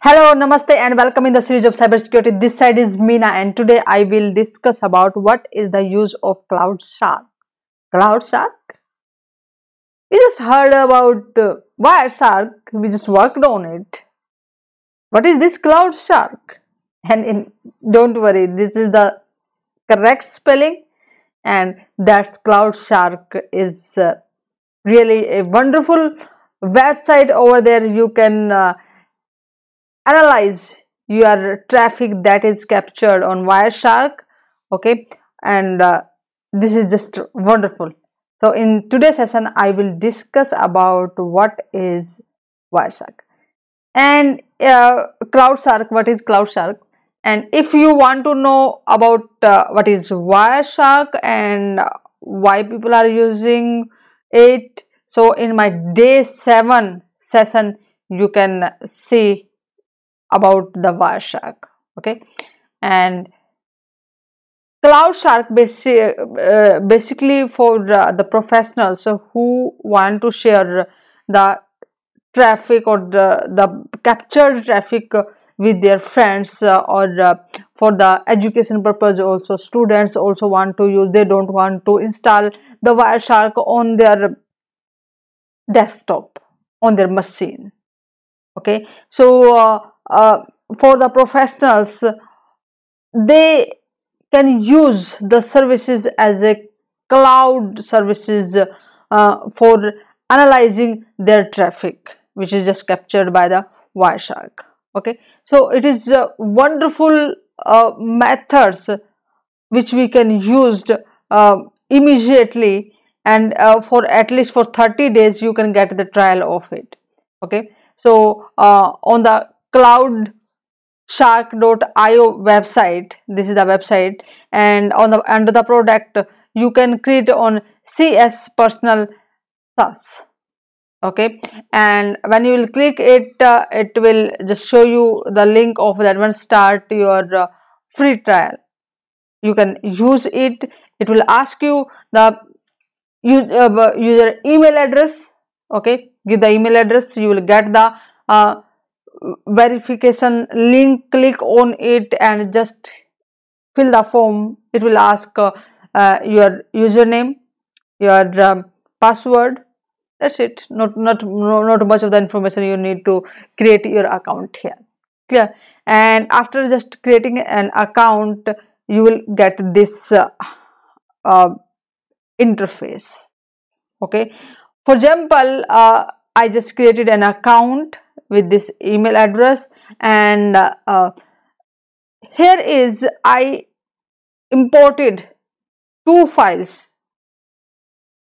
Hello, namaste, and welcome in the series of cybersecurity. This side is Meena, and today I will discuss about what is the use of Cloud Shark. Cloud Shark? We just heard about uh, Wireshark. We just worked on it. What is this Cloud Shark? And in, don't worry, this is the correct spelling, and that's Cloud Shark is uh, really a wonderful website over there. You can uh, analyze your traffic that is captured on Wireshark okay? And uh, this is just wonderful. So in today's session I will discuss about what is Wireshark. And uh, CloudShark what is CloudShark? And if you want to know about uh, what is Wireshark and why people are using it so in my day 7 session you can see about the Wireshark. Okay, and CloudShark basi uh, basically for uh, the professionals who want to share the traffic or the, the captured traffic with their friends uh, or uh, for the education purpose also students also want to use they don't want to install the Wireshark on their desktop on their machine okay so uh, uh, for the professionals they can use the services as a cloud services uh, for analyzing their traffic which is just captured by the Wireshark. Okay? So it is uh, wonderful uh, methods which we can use uh, immediately and uh, for at least for 30 days you can get the trial of it. Okay? So on the cloudshark.io website. This is the website. And on the under the product you can create on cs personal SaaS. Okay? And when you will click it uh, it will just show you the link of that one. Start your uh, free trial. You can use it. It will ask you the uh, user email address. Okay? Give the email address. You will get the uh, verification link click on it and just fill the form. It will ask uh, uh, your username your um, password. That's it. Not not not much of the information you need to create your account here. Clear? And after just creating an account you will get this uh, uh, interface. Okay? For example uh, i just created an account with this email address. And uh, here is I imported two files.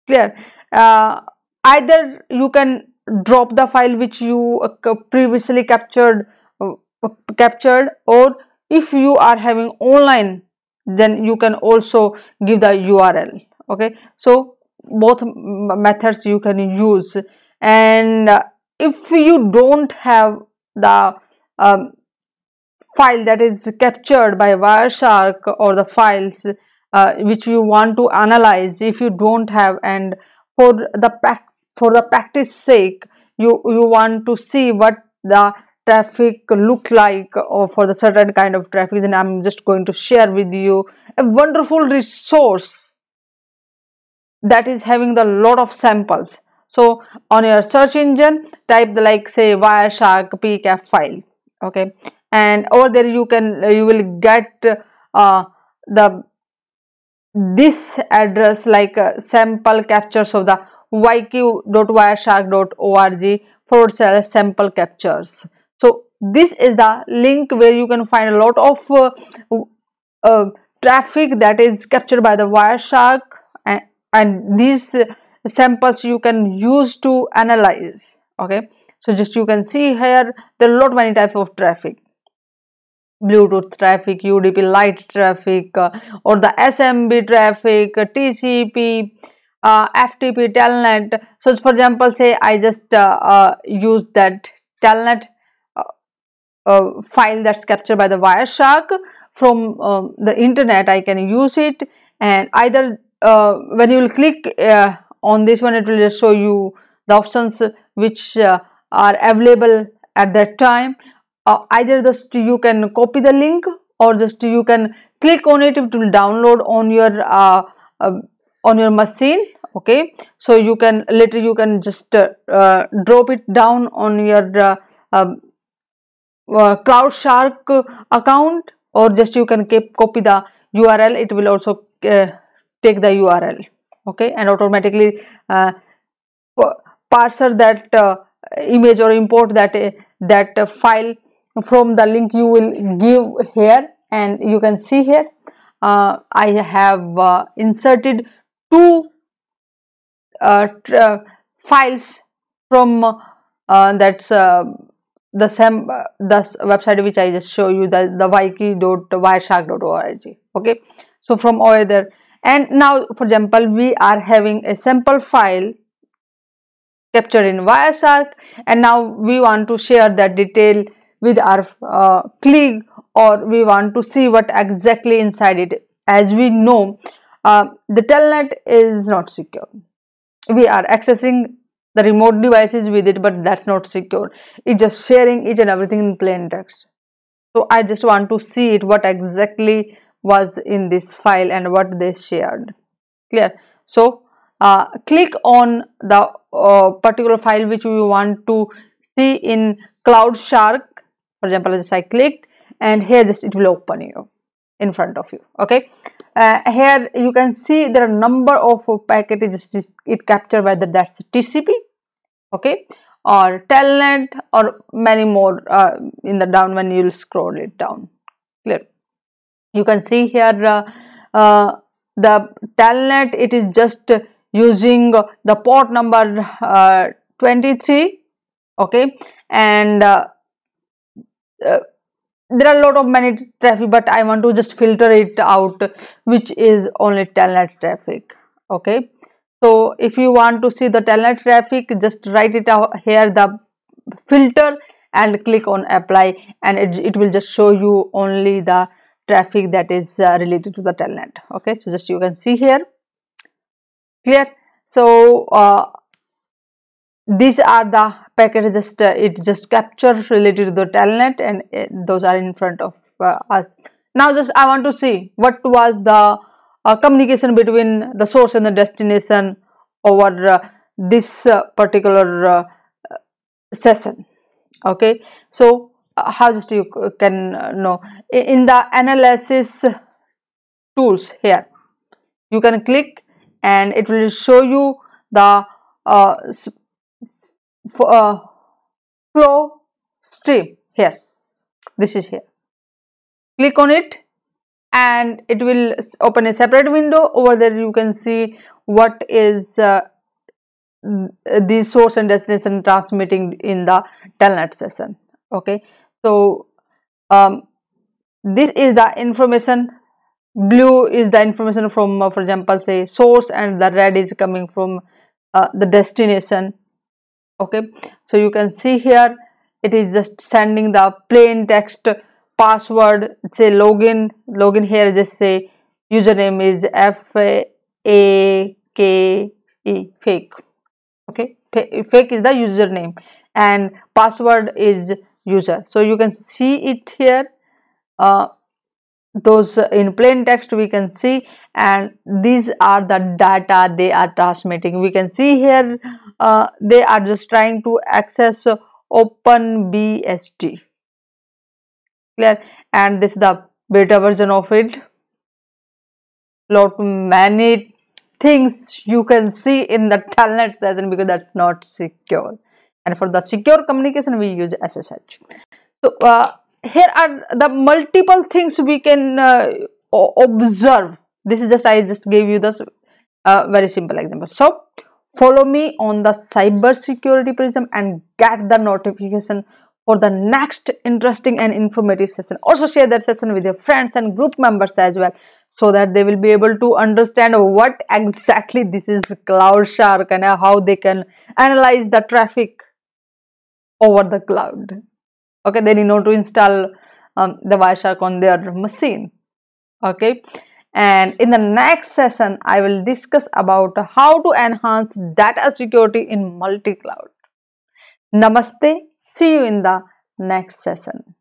Clear? Uh, either you can drop the file which you uh, previously captured uh, captured or if you are having online then you can also give the URL okay? So both methods you can use. And uh, if you don't have the um, file that is captured by Wireshark or the files uh, which you want to analyze if you don't have and for the for the practice sake you you want to see what the traffic look like or for the certain kind of traffic then i'm just going to share with you a wonderful resource that is having the lot of samples so on your search engine type the like say wireshark pcap file okay? And over there you can you will get uh, the this address like uh, sample captures of the wiki.wireshark.org forward slash sample captures. So this is the link where you can find a lot of uh, uh, traffic that is captured by the wireshark and, and these samples you can use to analyze okay? So just you can see here there are lot many types of traffic. Bluetooth traffic udp lite traffic uh, or the smb traffic uh, tcp uh, ftp telnet. So for example say i just uh, uh, use that telnet uh, file that's captured by the wireshark from um, the internet. I can use it and either when you will click on this one it will just show you the options which uh, are available at that time. Uh, either just you can copy the link or just you can click on it. It will download on your uh, uh, on your machine okay? So you can later you can just uh, drop it down on your uh, um, uh, cloud shark account or just you can keep, copy the url it will also take the url okay and automatically uh, parser that uh, image or import that that file from the link you will give here and you can see here I have inserted two uh, uh, files from uh, that's the same the website which I just show you the the wiki.wireshark.org okay? So from over there and now for example we are having a sample file captured in Wireshark. And now we want to share that detail with our uh, or we want to see what exactly inside it. As we know uh, the telnet is not secure. We are accessing the remote devices with it but that's not secure. It's just sharing each and everything in plain text. So i just want to see it what exactly was in this file and what they shared. Clear? So uh, click on the uh, particular file which we want to see in cloud shark. For example just i clicked and here just it will open you in front of you okay? Uh, here you can see there are number of packages it capture whether that's TCP okay? Or telnet or many more uh, in the down when you'll scroll it down. Clear you can see here uh, uh, the telnet it is just using the port number uh, 23 okay? And uh, there are a lot of many traffic but i want to just filter it out which is only telnet traffic okay? So if you want to see the telnet traffic just write it out here the filter and click on apply and it, it will just show you only the traffic that is uh, related to the telnet. Okay so just you can see here. Clear? So uh, these are the packet just uh, it just capture related to the telnet and uh, those are in front of uh, us. Now just i want to see what was the uh, communication between the source and the destination over uh, this uh, particular session. Okay so how just you can know in the analysis tools here. You can click and it will show you the uh, flow stream here. This is here. Click on it and it will open a separate window. Over there you can see what is uh, the source and destination transmitting in the telnet session. Okay? So um, this is the information blue is the information from uh, for example say source and the red is coming from uh, the destination. Okay? So you can see here it is just sending the plain text password say login. Login here just say username is f a k e fake. Okay? Fake is the username and password is user. So you can see it here uh, those in plain text we can see and these are the data they are transmitting. We can see here uh, they are just trying to access openbsd clear? And this is the beta version of it. Lot many things you can see in the telnet session because that's not secure. And for the secure communication we use ssh so uh, here are the multiple things we can uh, observe. This is just i just gave you the uh, very simple example. So follow me on the cyber security prism and get the notification for the next interesting and informative session. Also share that session with your friends and group members as well so that they will be able to understand what exactly this is cloud shark and how they can analyze the traffic over the cloud okay they need know to install um, the Wireshark on their machine okay and in the next session I will discuss about how to enhance data security in multi-cloud. Namaste. See you in the next session